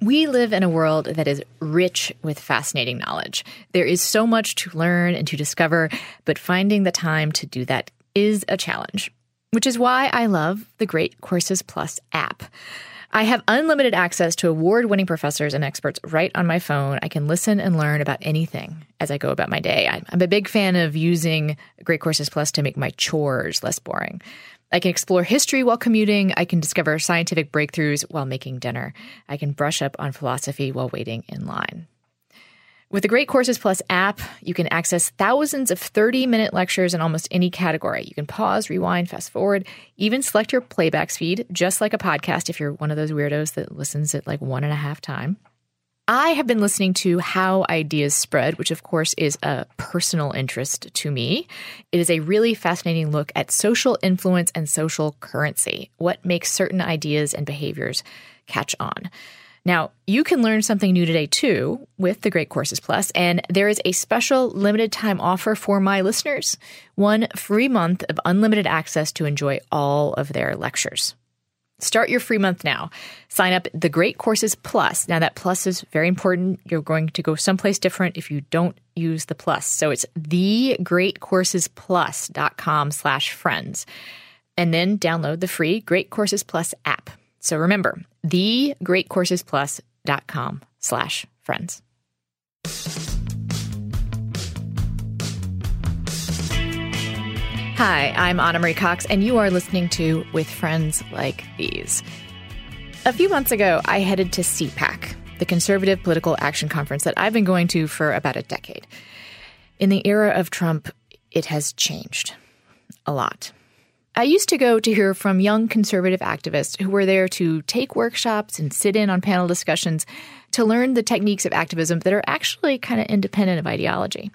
We live in a world that is rich with fascinating knowledge. There is so much to learn and to discover, but finding the time to do that is a challenge, which is why I love the Great Courses Plus app. I have unlimited access to award winning professors and experts right on my phone. I can listen and learn about anything as I go about my day. I'm a big fan of using Great Courses Plus to make my chores less boring. I can explore history while commuting. I can discover scientific breakthroughs while making dinner. I can brush up on philosophy while waiting in line. With the Great Courses Plus app, you can access thousands of 30 minute lectures in almost any category. You can pause, rewind, fast forward, even select your playback speed, just like a podcast if you're one of those weirdos that listens at like one and a half time. I have been listening to How Ideas Spread, which of course is a personal interest to me. It is a really fascinating look at social influence and social currency, what makes certain ideas and behaviors catch on. Now, you can learn something new today too with the Great Courses Plus, and there is a special limited time offer for my listeners one free month of unlimited access to enjoy all of their lectures. Start your free month now. Sign up the Great Courses Plus. Now that plus is very important. You're going to go someplace different if you don't use the plus. So it's thegreatcoursesplus.com slash friends. And then download the free Great Courses Plus app. So remember, thegreatcoursesplus.com slash friends. Hi, I'm Ana Marie Cox, and you are listening to With Friends Like These. A few months ago, I headed to CPAC, the Conservative Political Action Conference that I've been going to for about a decade. In the era of Trump, it has changed a lot. I used to go to hear from young conservative activists who were there to take workshops and sit in on panel discussions to learn the techniques of activism that are actually kind of independent of ideology.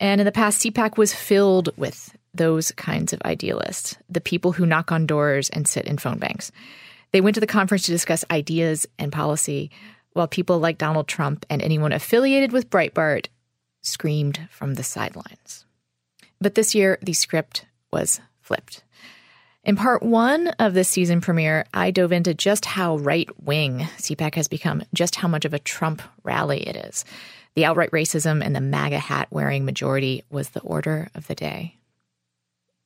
And in the past, CPAC was filled with those kinds of idealists, the people who knock on doors and sit in phone banks. They went to the conference to discuss ideas and policy, while people like Donald Trump and anyone affiliated with Breitbart screamed from the sidelines. But this year, the script was flipped. In part one of this season premiere, I dove into just how right wing CPAC has become, just how much of a Trump rally it is. The outright racism and the MAGA hat wearing majority was the order of the day.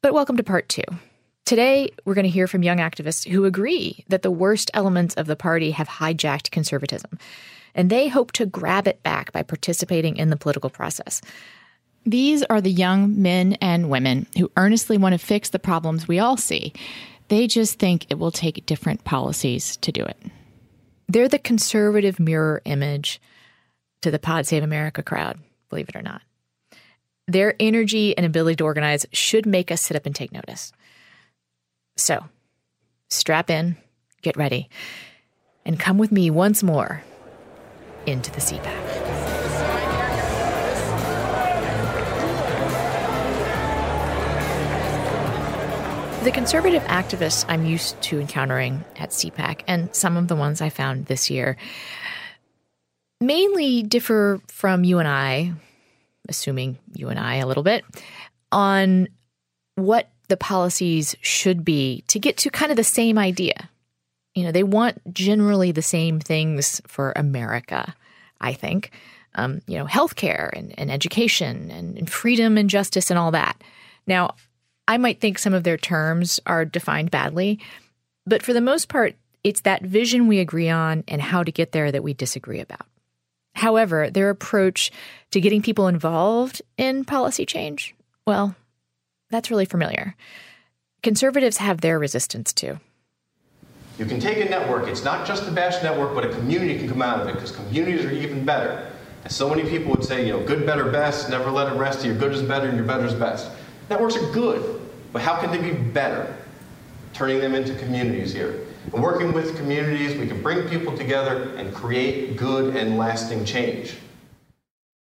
But welcome to part two. Today, we're going to hear from young activists who agree that the worst elements of the party have hijacked conservatism, and they hope to grab it back by participating in the political process. These are the young men and women who earnestly want to fix the problems we all see. They just think it will take different policies to do it. They're the conservative mirror image to the Pod Save America crowd, believe it or not. Their energy and ability to organize should make us sit up and take notice. So, strap in, get ready, and come with me once more into the CPAC. The conservative activists I'm used to encountering at CPAC, and some of the ones I found this year, mainly differ from you and I, assuming you and I a little bit, on what the policies should be to get to kind of the same idea. You know, they want generally the same things for America, I think. Um, you know, healthcare and, and education and, and freedom and justice and all that. Now, I might think some of their terms are defined badly, but for the most part, it's that vision we agree on and how to get there that we disagree about. However, their approach to getting people involved in policy change, well, that's really familiar. Conservatives have their resistance too. You can take a network, it's not just the BASH network, but a community can come out of it because communities are even better. And so many people would say, you know, good, better, best, never let it rest, your good is better and your better is best. Networks are good, but how can they be better? Turning them into communities here. Working with communities, we can bring people together and create good and lasting change.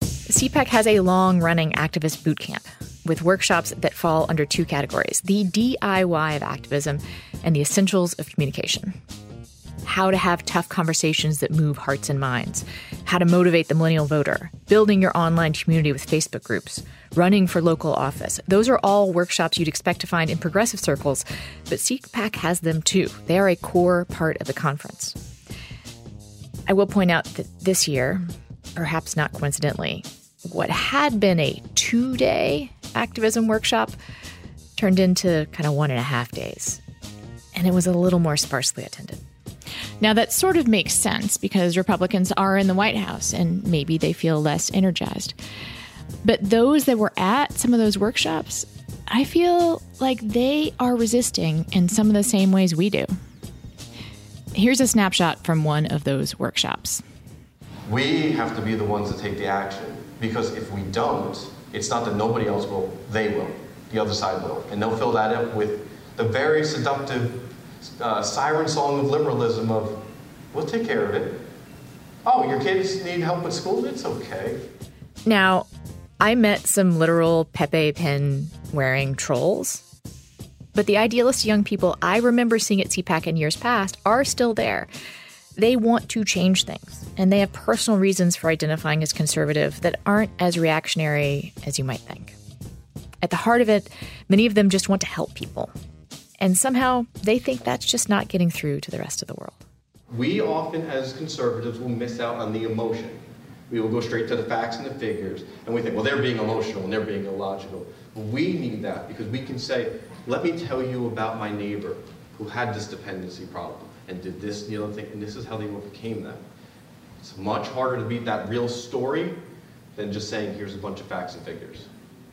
CPAC has a long running activist boot camp with workshops that fall under two categories the DIY of activism and the essentials of communication. How to have tough conversations that move hearts and minds, how to motivate the millennial voter, building your online community with Facebook groups, running for local office. Those are all workshops you'd expect to find in progressive circles, but CPAC has them too. They are a core part of the conference. I will point out that this year, perhaps not coincidentally, what had been a two day activism workshop turned into kind of one and a half days. And it was a little more sparsely attended. Now, that sort of makes sense because Republicans are in the White House and maybe they feel less energized. But those that were at some of those workshops, I feel like they are resisting in some of the same ways we do. Here's a snapshot from one of those workshops. We have to be the ones that take the action because if we don't, it's not that nobody else will, they will. The other side will. And they'll fill that up with the very seductive uh, siren song of liberalism of, we'll take care of it. Oh, your kids need help with school? It's okay. Now, I met some literal Pepe pin wearing trolls. But the idealist young people I remember seeing at CPAC in years past are still there. They want to change things, and they have personal reasons for identifying as conservative that aren't as reactionary as you might think. At the heart of it, many of them just want to help people. And somehow they think that's just not getting through to the rest of the world. We often, as conservatives, will miss out on the emotion. We will go straight to the facts and the figures, and we think, well, they're being emotional and they're being illogical. But we need that because we can say, let me tell you about my neighbor who had this dependency problem and did this you know, thing, and this is how they overcame that. It's much harder to beat that real story than just saying, here's a bunch of facts and figures.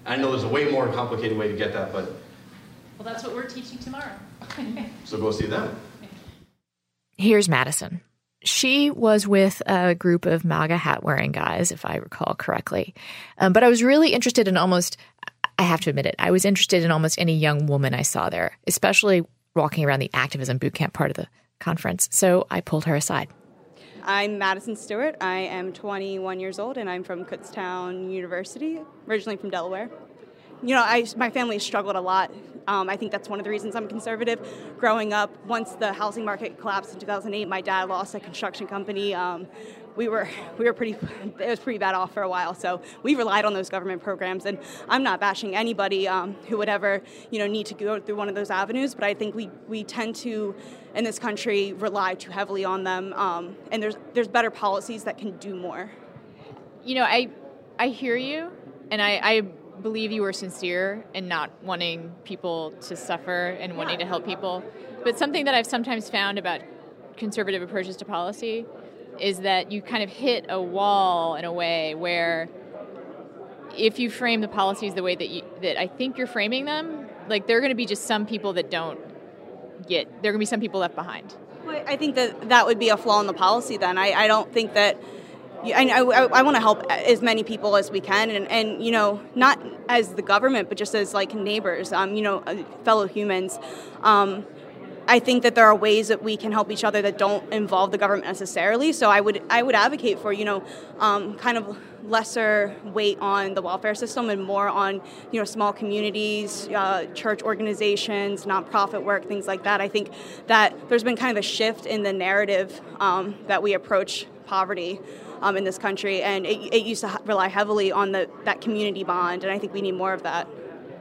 I know there's a way more complicated way to get that, but. Well, that's what we're teaching tomorrow. so go see them. Here's Madison. She was with a group of MAGA hat wearing guys, if I recall correctly. Um, but I was really interested in almost, I have to admit it, I was interested in almost any young woman I saw there, especially walking around the activism boot camp part of the conference. So I pulled her aside. I'm Madison Stewart. I am 21 years old and I'm from Kutztown University, originally from Delaware. You know, I, my family struggled a lot. Um, I think that's one of the reasons I'm conservative. Growing up, once the housing market collapsed in 2008, my dad lost a construction company. Um, we were we were pretty it was pretty bad off for a while. So we relied on those government programs, and I'm not bashing anybody um, who would ever you know need to go through one of those avenues. But I think we we tend to in this country rely too heavily on them, um, and there's there's better policies that can do more. You know, I I hear you, and I, I believe you were sincere in not wanting people to suffer and yeah. wanting to help people. But something that I've sometimes found about conservative approaches to policy is that you kind of hit a wall in a way where if you frame the policies the way that you, that I think you're framing them, like there are going to be just some people that don't get. There are going to be some people left behind. Well, I think that that would be a flaw in the policy. Then I, I don't think that. I, I, I want to help as many people as we can, and, and you know, not as the government, but just as like neighbors, um, you know, uh, fellow humans. Um, I think that there are ways that we can help each other that don't involve the government necessarily. So I would I would advocate for you know um, kind of lesser weight on the welfare system and more on you know small communities, uh, church organizations, nonprofit work, things like that. I think that there's been kind of a shift in the narrative um, that we approach poverty. Um, in this country, and it, it used to rely heavily on the, that community bond, and I think we need more of that.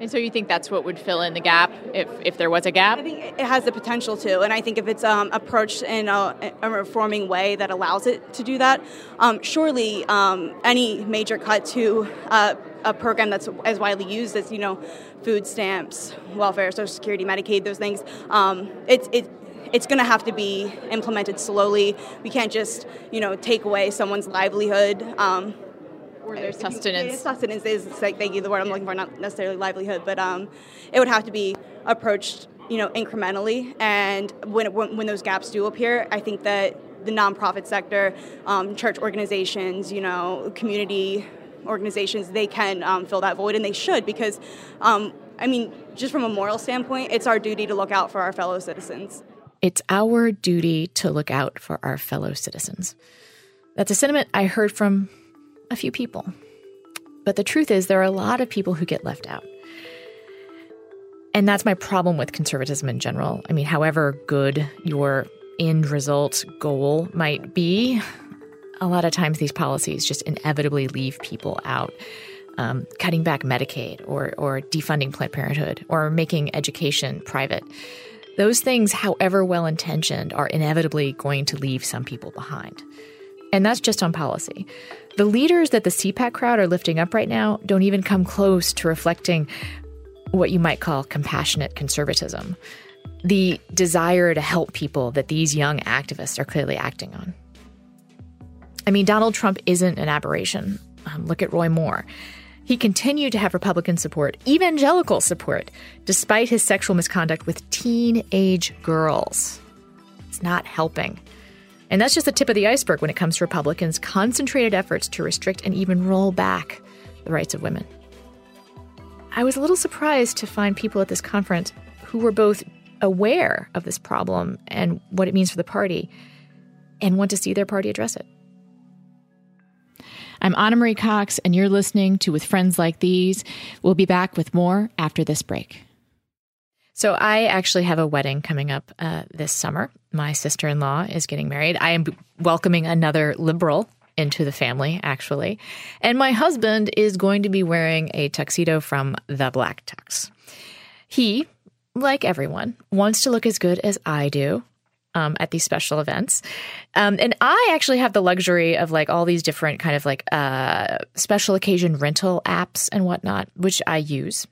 And so you think that's what would fill in the gap if, if there was a gap? I think it has the potential to, and I think if it's um, approached in a, a, reforming way that allows it to do that, um, surely um, any major cut to uh, a program that's as widely used as you know food stamps, welfare, Social Security, Medicaid, those things, um, it's it, it's going to have to be implemented slowly. We can't just, you know, take away someone's livelihood. Um, or their sustenance. Sustenance is like thank you the word I'm looking for, not necessarily livelihood, but um, it would have to be approached, you know, incrementally. And when, when, when those gaps do appear, I think that the nonprofit sector, um, church organizations, you know, community organizations, they can um, fill that void, and they should because, um, I mean, just from a moral standpoint, it's our duty to look out for our fellow citizens. It's our duty to look out for our fellow citizens. That's a sentiment I heard from a few people. But the truth is, there are a lot of people who get left out. And that's my problem with conservatism in general. I mean, however good your end result goal might be, a lot of times these policies just inevitably leave people out. Um, cutting back Medicaid or, or defunding Planned Parenthood or making education private. Those things, however well intentioned, are inevitably going to leave some people behind. And that's just on policy. The leaders that the CPAC crowd are lifting up right now don't even come close to reflecting what you might call compassionate conservatism, the desire to help people that these young activists are clearly acting on. I mean, Donald Trump isn't an aberration. Um, look at Roy Moore. He continued to have Republican support, evangelical support, despite his sexual misconduct with teenage girls. It's not helping. And that's just the tip of the iceberg when it comes to Republicans' concentrated efforts to restrict and even roll back the rights of women. I was a little surprised to find people at this conference who were both aware of this problem and what it means for the party and want to see their party address it. I'm Ana Marie Cox, and you're listening to With Friends Like These. We'll be back with more after this break. So, I actually have a wedding coming up uh, this summer. My sister in law is getting married. I am welcoming another liberal into the family, actually. And my husband is going to be wearing a tuxedo from the Black Tux. He, like everyone, wants to look as good as I do um, at these special events. Um, and I actually have the luxury of like all these different kind of like uh, special occasion rental apps and whatnot, which I use.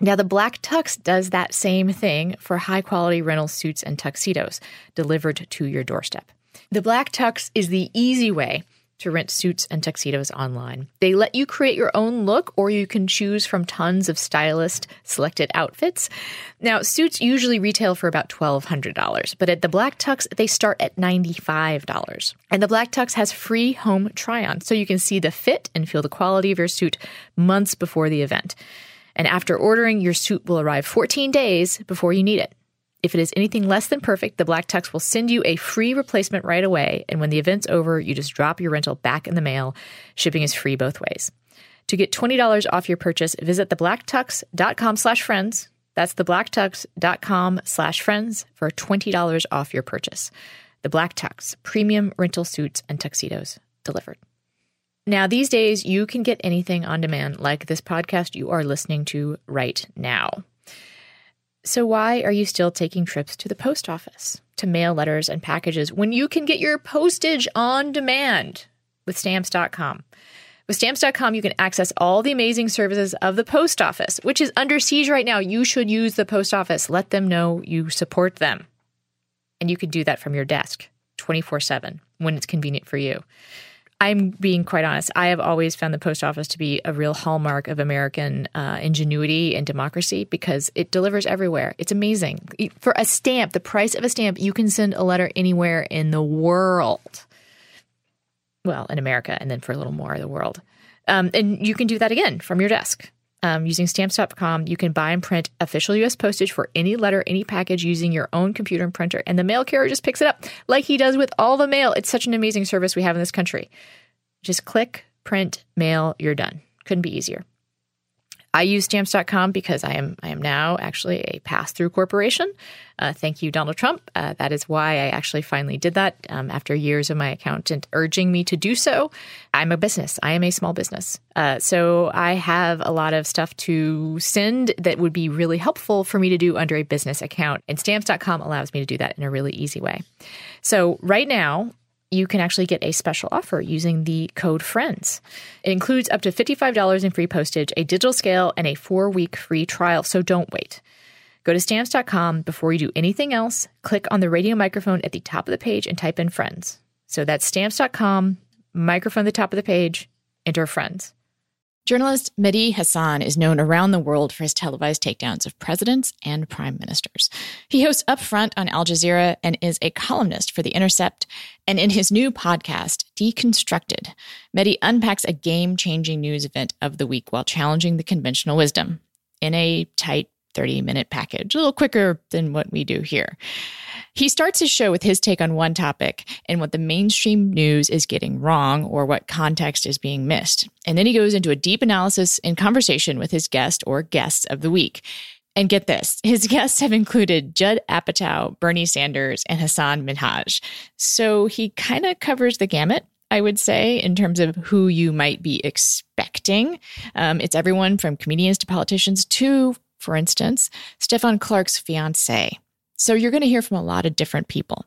Now, the Black Tux does that same thing for high quality rental suits and tuxedos delivered to your doorstep. The Black Tux is the easy way to rent suits and tuxedos online. They let you create your own look, or you can choose from tons of stylist selected outfits. Now, suits usually retail for about $1,200, but at the Black Tux, they start at $95. And the Black Tux has free home try on, so you can see the fit and feel the quality of your suit months before the event. And after ordering, your suit will arrive 14 days before you need it. If it is anything less than perfect, the Black Tux will send you a free replacement right away. And when the event's over, you just drop your rental back in the mail. Shipping is free both ways. To get $20 off your purchase, visit theblacktux.com slash friends. That's theblacktux.com slash friends for $20 off your purchase. The Black Tux, premium rental suits and tuxedos delivered. Now, these days, you can get anything on demand like this podcast you are listening to right now. So, why are you still taking trips to the post office to mail letters and packages when you can get your postage on demand with stamps.com? With stamps.com, you can access all the amazing services of the post office, which is under siege right now. You should use the post office. Let them know you support them. And you can do that from your desk 24 7 when it's convenient for you. I'm being quite honest. I have always found the post office to be a real hallmark of American uh, ingenuity and democracy because it delivers everywhere. It's amazing. For a stamp, the price of a stamp, you can send a letter anywhere in the world. Well, in America, and then for a little more the world. Um, and you can do that again from your desk. Um, using stamps.com, you can buy and print official U.S. postage for any letter, any package using your own computer and printer, and the mail carrier just picks it up like he does with all the mail. It's such an amazing service we have in this country. Just click, print, mail, you're done. Couldn't be easier. I use stamps.com because I am I am now actually a pass through corporation. Uh, thank you, Donald Trump. Uh, that is why I actually finally did that um, after years of my accountant urging me to do so. I'm a business. I am a small business. Uh, so I have a lot of stuff to send that would be really helpful for me to do under a business account. And stamps.com allows me to do that in a really easy way. So right now, you can actually get a special offer using the code FRIENDS. It includes up to $55 in free postage, a digital scale, and a four week free trial, so don't wait. Go to stamps.com before you do anything else. Click on the radio microphone at the top of the page and type in friends. So that's stamps.com, microphone at the top of the page, enter friends. Journalist Mehdi Hasan is known around the world for his televised takedowns of presidents and prime ministers. He hosts Upfront on Al Jazeera and is a columnist for The Intercept. And in his new podcast, Deconstructed, Mehdi unpacks a game changing news event of the week while challenging the conventional wisdom in a tight 30 minute package, a little quicker than what we do here. He starts his show with his take on one topic and what the mainstream news is getting wrong or what context is being missed. And then he goes into a deep analysis and conversation with his guest or guests of the week. And get this, his guests have included Judd Apatow, Bernie Sanders, and Hasan Minhaj. So he kind of covers the gamut I would say, in terms of who you might be expecting. Um, it's everyone from comedians to politicians to for instance, Stephon Clark's fiance. So you're going to hear from a lot of different people.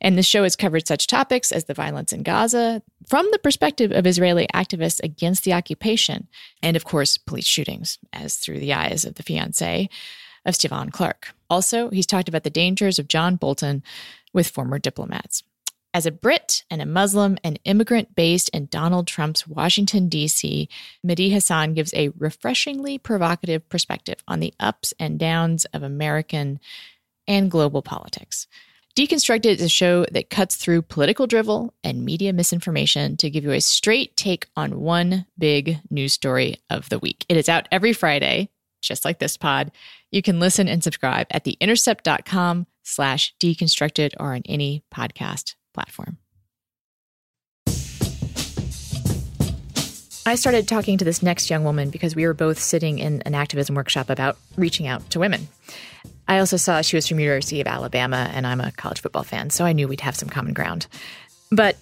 And the show has covered such topics as the violence in Gaza from the perspective of Israeli activists against the occupation, and of course, police shootings, as through the eyes of the fiance of Stephon Clark. Also, he's talked about the dangers of John Bolton with former diplomats. As a Brit and a Muslim and immigrant based in Donald Trump's Washington, D.C., Mehdi Hasan gives a refreshingly provocative perspective on the ups and downs of American and global politics. Deconstructed is a show that cuts through political drivel and media misinformation to give you a straight take on one big news story of the week. It is out every Friday, just like this pod. You can listen and subscribe at theintercept.com slash deconstructed or on any podcast platform. I started talking to this next young woman because we were both sitting in an activism workshop about reaching out to women. I also saw she was from University of Alabama, and I'm a college football fan, so I knew we'd have some common ground. But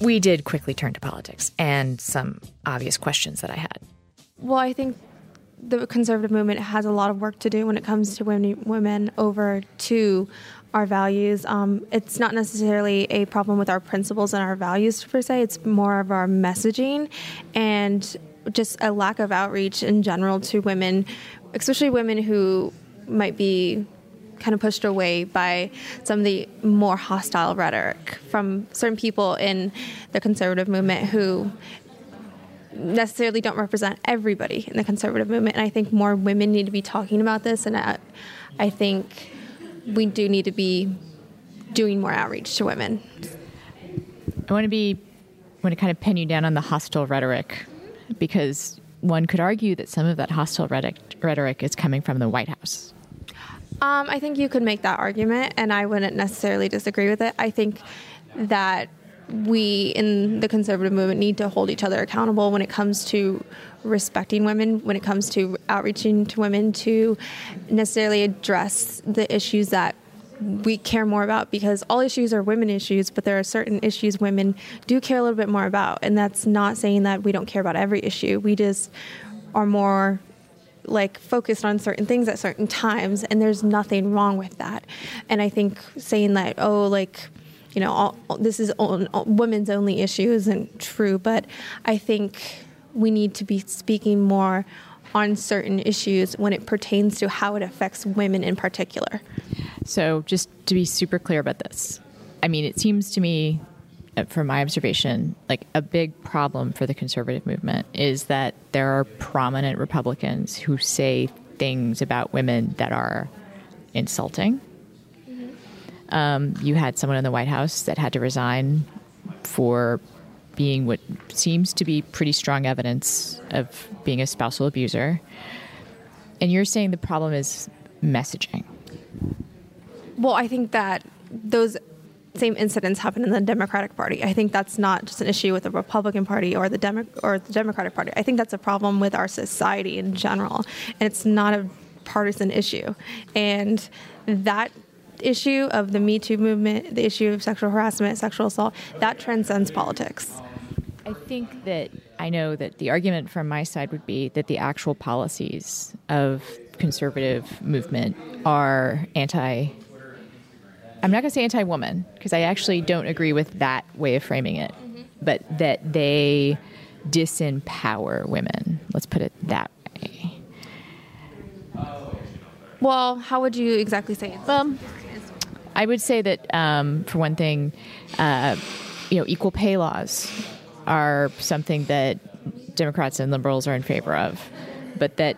we did quickly turn to politics and some obvious questions that I had. Well, I think the conservative movement has a lot of work to do when it comes to women, women over to our values. Um, it's not necessarily a problem with our principles and our values per se. It's more of our messaging and just a lack of outreach in general to women, especially women who might be kind of pushed away by some of the more hostile rhetoric from certain people in the conservative movement who necessarily don't represent everybody in the conservative movement. And I think more women need to be talking about this. And I, I think we do need to be doing more outreach to women. I want to be, I want to kind of pin you down on the hostile rhetoric because one could argue that some of that hostile rhetoric, rhetoric is coming from the White House. Um, I think you could make that argument, and I wouldn't necessarily disagree with it. I think that we in the conservative movement need to hold each other accountable when it comes to respecting women, when it comes to outreaching to women to necessarily address the issues that we care more about because all issues are women issues, but there are certain issues women do care a little bit more about. And that's not saying that we don't care about every issue. We just are more like focused on certain things at certain times and there's nothing wrong with that and i think saying that oh like you know all, this is on, women's only issue isn't true but i think we need to be speaking more on certain issues when it pertains to how it affects women in particular so just to be super clear about this i mean it seems to me uh, from my observation, like a big problem for the conservative movement is that there are prominent Republicans who say things about women that are insulting. Um, you had someone in the White House that had to resign for being what seems to be pretty strong evidence of being a spousal abuser. And you're saying the problem is messaging. Well, I think that those same incidents happen in the Democratic Party. I think that's not just an issue with the Republican Party or the Demo- or the Democratic Party. I think that's a problem with our society in general, and it's not a partisan issue. And that issue of the Me Too movement, the issue of sexual harassment, sexual assault, that transcends politics. I think that I know that the argument from my side would be that the actual policies of conservative movement are anti I'm not going to say anti woman because I actually don't agree with that way of framing it, mm-hmm. but that they disempower women. Let's put it that way. Well, how would you exactly say it? Well, I would say that, um, for one thing, uh, you know, equal pay laws are something that Democrats and liberals are in favor of, but that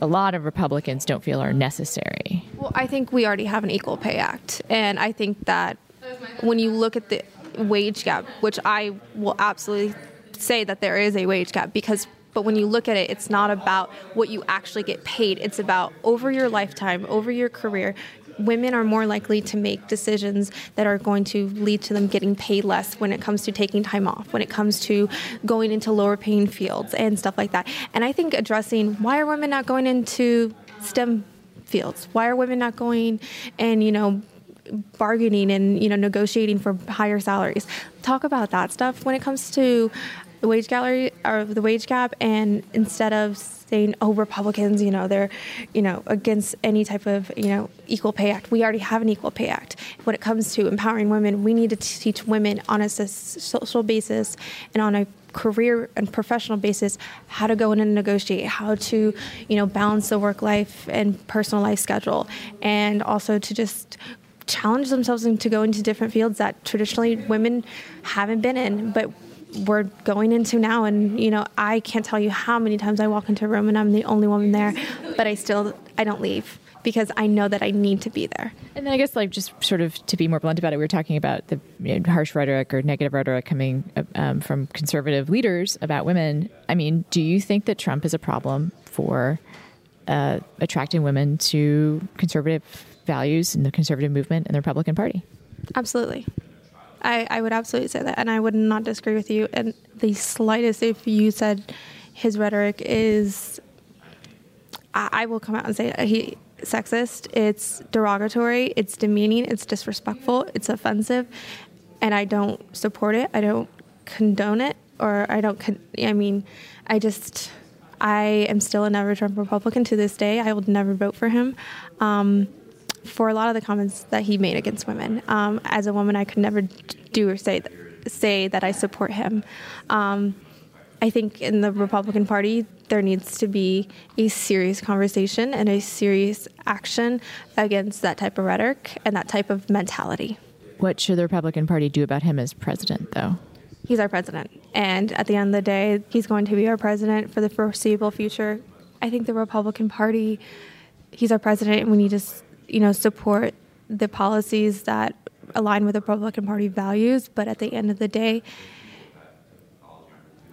a lot of Republicans don't feel are necessary. Well, I think we already have an Equal Pay Act, and I think that when you look at the wage gap, which I will absolutely say that there is a wage gap because but when you look at it it's not about what you actually get paid it's about over your lifetime over your career women are more likely to make decisions that are going to lead to them getting paid less when it comes to taking time off, when it comes to going into lower paying fields and stuff like that. And I think addressing why are women not going into STEM fields? Why are women not going and, you know, bargaining and, you know, negotiating for higher salaries? Talk about that stuff when it comes to the wage gallery of the wage gap, and instead of saying, "Oh, Republicans, you know, they're, you know, against any type of, you know, equal pay act," we already have an equal pay act. When it comes to empowering women, we need to teach women on a social basis and on a career and professional basis how to go in and negotiate how to you know balance the work life and personal life schedule and also to just challenge themselves to go into different fields that traditionally women haven't been in but we're going into now and you know i can't tell you how many times i walk into a room and i'm the only woman there but i still i don't leave because I know that I need to be there. And then I guess, like, just sort of to be more blunt about it, we were talking about the you know, harsh rhetoric or negative rhetoric coming um, from conservative leaders about women. I mean, do you think that Trump is a problem for uh, attracting women to conservative values in the conservative movement and the Republican Party? Absolutely. I, I would absolutely say that. And I would not disagree with you. in the slightest, if you said his rhetoric is, I, I will come out and say he sexist, it's derogatory, it's demeaning, it's disrespectful, it's offensive, and I don't support it. I don't condone it, or I don't. Con- I mean, I just. I am still a never Trump Republican to this day. I will never vote for him. Um, for a lot of the comments that he made against women. Um, as a woman, I could never do or say say that I support him. Um, I think in the Republican Party, there needs to be a serious conversation and a serious action against that type of rhetoric and that type of mentality. What should the Republican Party do about him as president, though? He's our president. And at the end of the day, he's going to be our president for the foreseeable future. I think the Republican Party, he's our president, and we need to you know, support the policies that align with the Republican Party values, but at the end of the day,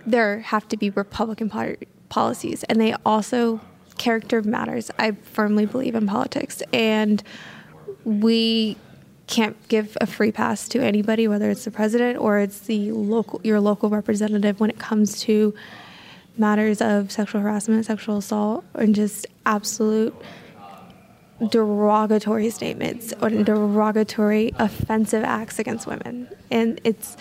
there have to be Republican Party policies, and they also character matters. I firmly believe in politics, and we can't give a free pass to anybody, whether it's the president or it's the local your local representative, when it comes to matters of sexual harassment, sexual assault, and just absolute derogatory statements or derogatory offensive acts against women. And it's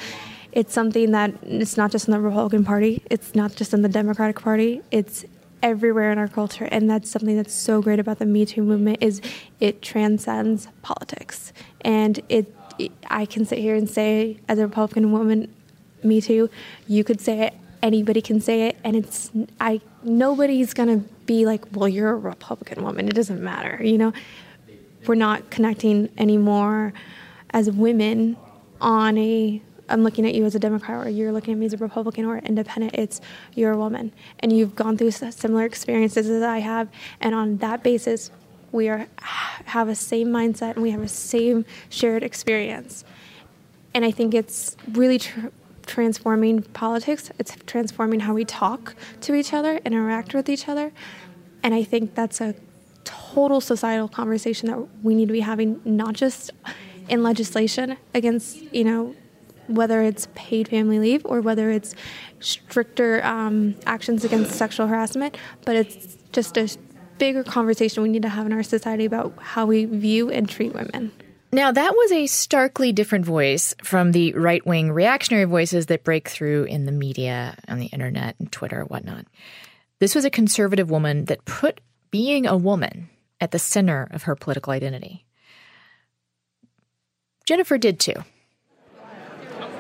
it's something that it's not just in the Republican Party it's not just in the Democratic Party it's everywhere in our culture. And that's something that's so great about the Me Too movement is it transcends politics. And it, it I can sit here and say as a Republican woman Me Too you could say it anybody can say it and it's I nobody's going to be like, well, you're a Republican woman. It doesn't matter. You know, we're not connecting anymore as women on a I'm looking at you as a Democrat or you're looking at me as a Republican or independent. It's you're a woman and you've gone through similar experiences as I have. And on that basis, we are have a same mindset and we have a same shared experience. And I think it's really tr- transforming politics. It's transforming how we talk to each other, interact with each other. And I think that's a total societal conversation that we need to be having, not just in legislation against, you know, whether it's paid family leave or whether it's stricter um, actions against sexual harassment, but it's just a bigger conversation we need to have in our society about how we view and treat women. Now, that was a starkly different voice from the right wing reactionary voices that break through in the media, on the internet, and Twitter, whatnot. This was a conservative woman that put being a woman at the center of her political identity. Jennifer did too.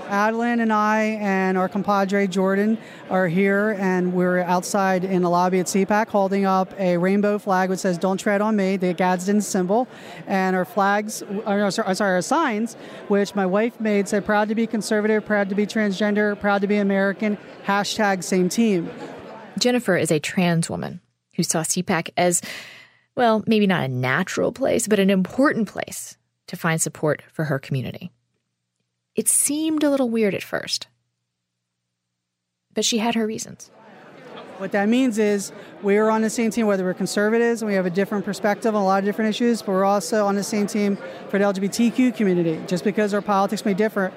Adeline and I and our compadre Jordan are here, and we're outside in the lobby at CPAC holding up a rainbow flag which says "Don't tread on me," the Gadsden symbol, and our flags, uh, or, sorry, our signs, which my wife made, said "Proud to be conservative, proud to be transgender, proud to be American." Hashtag same team. Jennifer is a trans woman who saw CPAC as, well, maybe not a natural place, but an important place to find support for her community. It seemed a little weird at first, but she had her reasons. What that means is we're on the same team, whether we're conservatives and we have a different perspective on a lot of different issues, but we're also on the same team for the LGBTQ community. Just because our politics may differ,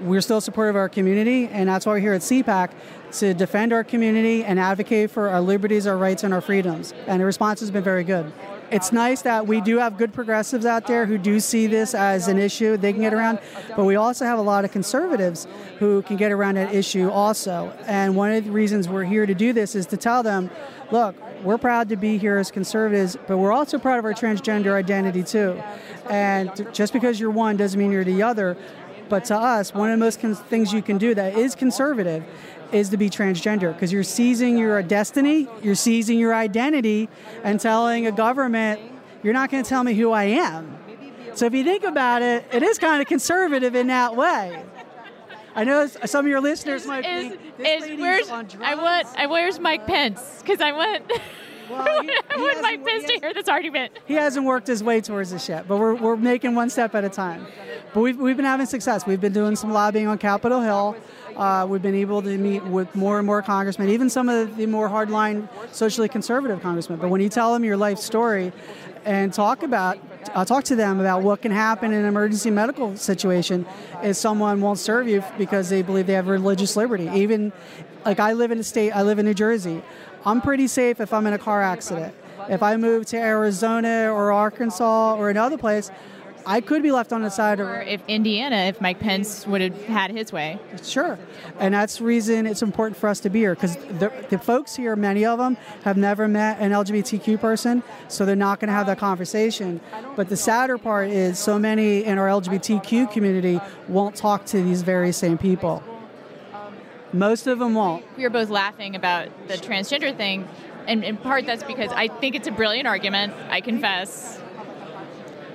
we're still supportive of our community, and that's why we're here at CPAC to defend our community and advocate for our liberties, our rights, and our freedoms. And the response has been very good. It's nice that we do have good progressives out there who do see this as an issue they can get around, but we also have a lot of conservatives who can get around that issue also. And one of the reasons we're here to do this is to tell them, look, we're proud to be here as conservatives, but we're also proud of our transgender identity too. And just because you're one doesn't mean you're the other. But to us, one of the most things you can do that is conservative is to be transgender because you're seizing your destiny, you're seizing your identity, and telling a government, you're not going to tell me who I am. So if you think about it, it is kind of conservative in that way. I know some of your listeners is, might is, be. Is, where's I want? I where's Mike Pence? Because I want. Well, he, Mike Pence to hear this argument. He hasn't worked his way towards this yet, but we're, we're making one step at a time. But we've, we've been having success. We've been doing some lobbying on Capitol Hill. Uh, we've been able to meet with more and more congressmen, even some of the more hardline, socially conservative congressmen. But when you tell them your life story and talk about uh, talk to them about what can happen in an emergency medical situation if someone won't serve you because they believe they have religious liberty. Even like I live in a state, I live in New Jersey. I'm pretty safe if I'm in a car accident. If I move to Arizona or Arkansas or another place, I could be left on the side or of. if Indiana, if Mike Pence would have had his way. Sure. And that's the reason it's important for us to be here because the, the, folks here, many of them, have never met an LGBTQ person, so they're not going to have that conversation. But the sadder part is so many in our LGBTQ community won't talk to these very same people. Most of them won't. We were both laughing about the transgender thing, and in part that's because I think it's a brilliant argument, I confess.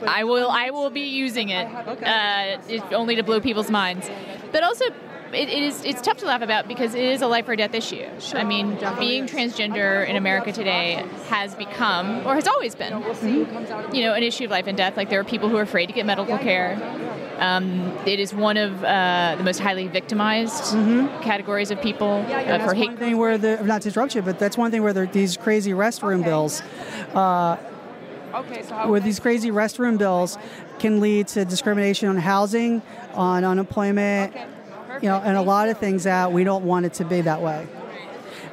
I will I will be using it, uh, only to blow people's minds. But also, it, it is it's tough to laugh about because it is a life or death issue. Sure, I mean, being transgender in America today has become, or has always been, mm-hmm. you know, an issue of life and death. Like there are people who are afraid to get medical care. Um, it is one of uh, the most highly victimized mm-hmm. categories of people uh, for hate. Thing where the not to interrupt you, but that's one thing where there, these crazy restroom okay. bills. Uh, Okay, so where these crazy restroom bills can lead to discrimination on housing, on unemployment, okay. you know, and a lot of things that we don't want it to be that way.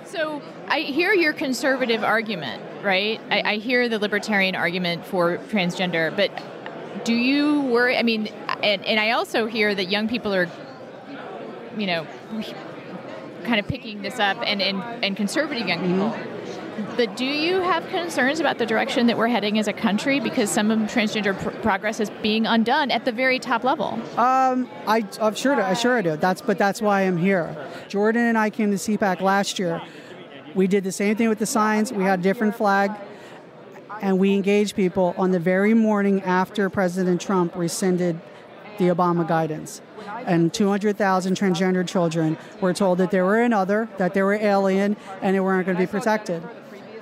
So I hear your conservative argument, right? I, I hear the libertarian argument for transgender, but do you worry? I mean, and, and I also hear that young people are, you know, kind of picking this up, and, and, and conservative young people. Mm-hmm but do you have concerns about the direction that we're heading as a country because some of transgender pr- progress is being undone at the very top level? Um, I, I'm sure, I sure I do. That's, but that's why I'm here. Jordan and I came to CPAC last year. We did the same thing with the signs. We had a different flag, and we engaged people on the very morning after President Trump rescinded the Obama guidance. And 200,000 transgender children were told that they were another, that they were alien, and they weren't going to be protected.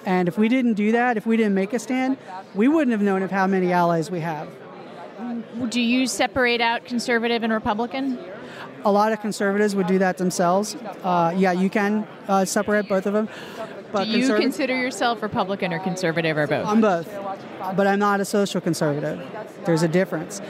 And if we didn't do that, if we didn't make a stand, we wouldn't have known of how many allies we have. Do you separate out conservative and Republican? A lot of conservatives would do that themselves. Uh, yeah, you can uh, separate both of them. But do you consider yourself Republican or conservative or both? I'm both, but I'm not a social conservative. There's a difference.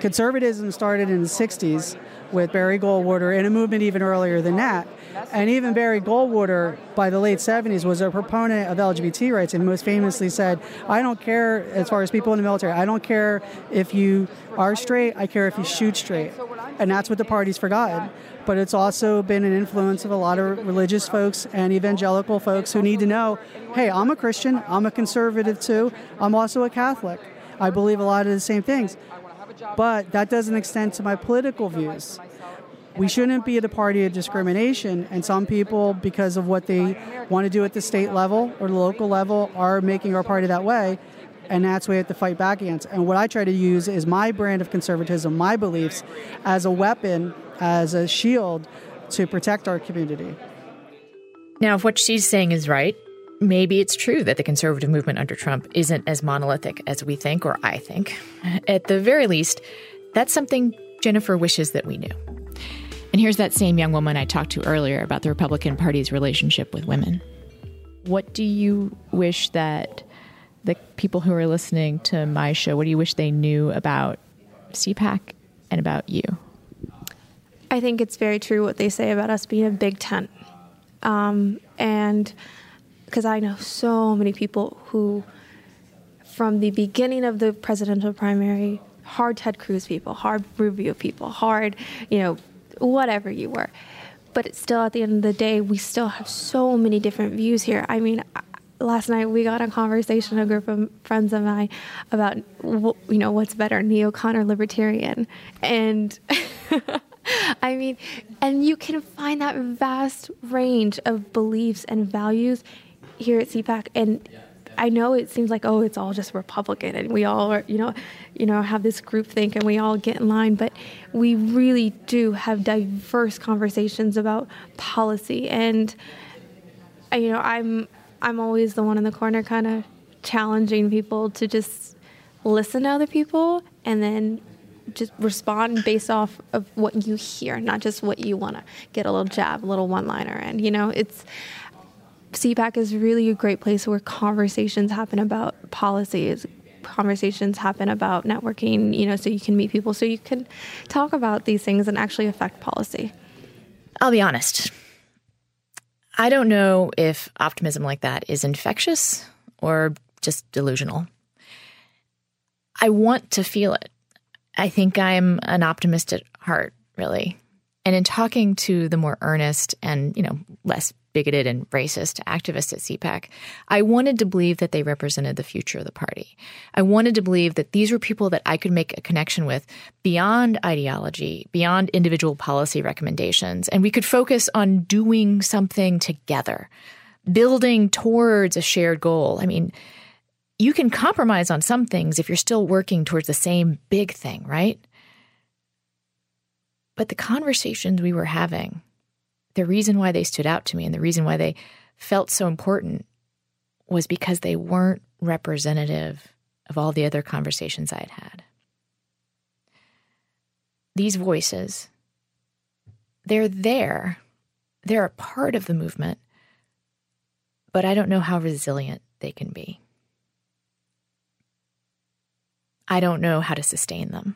Conservatism started in the 60s with Barry Goldwater and a movement even earlier than that. And even Barry Goldwater, by the late 70s, was a proponent of LGBT rights and most famously said, I don't care, as far as people in the military, I don't care if you are straight, I care if you shoot straight. And that's what the party's forgotten. But it's also been an influence of a lot of religious folks and evangelical folks who need to know hey, I'm a Christian, I'm a conservative too, I'm also a Catholic. I believe a lot of the same things. But that doesn't extend to my political views. We shouldn't be the party of discrimination, and some people, because of what they want to do at the state level or the local level, are making our party that way, and that's what we have to fight back against. And what I try to use is my brand of conservatism, my beliefs, as a weapon, as a shield to protect our community. Now, if what she's saying is right, maybe it's true that the conservative movement under Trump isn't as monolithic as we think or I think. At the very least, that's something Jennifer wishes that we knew. And here's that same young woman I talked to earlier about the Republican Party's relationship with women. What do you wish that the people who are listening to my show, what do you wish they knew about CPAC and about you? I think it's very true what they say about us being a big tent. Um, and because I know so many people who from the beginning of the presidential primary, hard Ted Cruz people, hard Rubio people, hard, you know, whatever you were. But it's still at the end of the day, we still have so many different views here. I mean, last night we got a conversation, a group of friends of mine, about you know what's better, neocon or libertarian, and. I mean, and you can find that vast range of beliefs and values here at CPAC, and I know it seems like oh, it's all just Republican, and we all are, you know, you know, have this group think, and we all get in line. But we really do have diverse conversations about policy, and you know, I'm I'm always the one in the corner, kind of challenging people to just listen to other people and then just respond based off of what you hear, not just what you want to get a little jab, a little one liner. And, you know, it's CPAC is really a great place where conversations happen about policies. Conversations happen about networking, you know, so you can meet people, so you can talk about these things and actually affect policy. I'll be honest. I don't know if optimism like that is infectious or just delusional. I want to feel it. I think I'm an optimist at heart, really. And in talking to the more earnest and, you know, less bigoted and racist activists at CPAC, I wanted to believe that they represented the future of the party. I wanted to believe that these were people that I could make a connection with beyond ideology, beyond individual policy recommendations, and we could focus on doing something together, building towards a shared goal. I mean, you can compromise on some things if you're still working towards the same big thing, right? But the conversations we were having, the reason why they stood out to me and the reason why they felt so important was because they weren't representative of all the other conversations I had had. These voices, they're there, they're a part of the movement, but I don't know how resilient they can be. I don't know how to sustain them.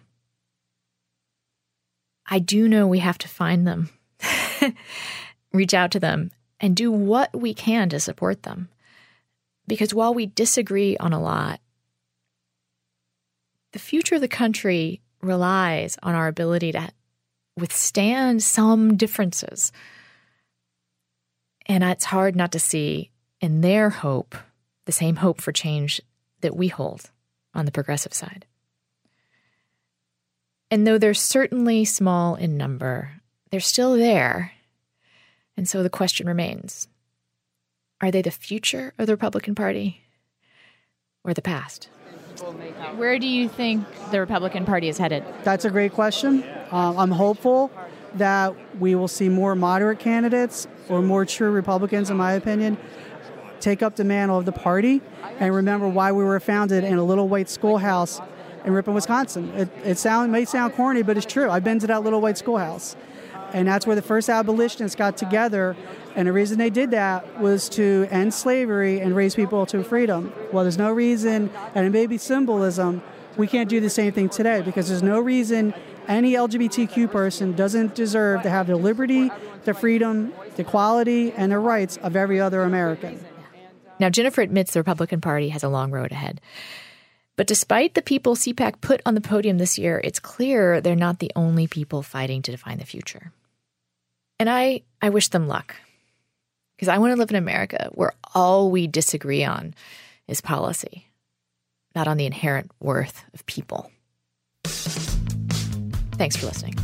I do know we have to find them, reach out to them, and do what we can to support them. Because while we disagree on a lot, the future of the country relies on our ability to withstand some differences. And it's hard not to see in their hope the same hope for change that we hold on the progressive side. And though they're certainly small in number, they're still there. And so the question remains are they the future of the Republican Party or the past? Where do you think the Republican Party is headed? That's a great question. Uh, I'm hopeful that we will see more moderate candidates or more true Republicans, in my opinion, take up the mantle of the party and remember why we were founded in a little white schoolhouse in Ripon, Wisconsin. It, it sound, may sound corny, but it's true. I've been to that little white schoolhouse. And that's where the first abolitionists got together. And the reason they did that was to end slavery and raise people to freedom. Well, there's no reason, and it may be symbolism, we can't do the same thing today because there's no reason any LGBTQ person doesn't deserve to have the liberty, the freedom, the equality, and the rights of every other American. Now, Jennifer admits the Republican Party has a long road ahead. But despite the people CPAC put on the podium this year, it's clear they're not the only people fighting to define the future. And I, I wish them luck because I want to live in America where all we disagree on is policy, not on the inherent worth of people. Thanks for listening.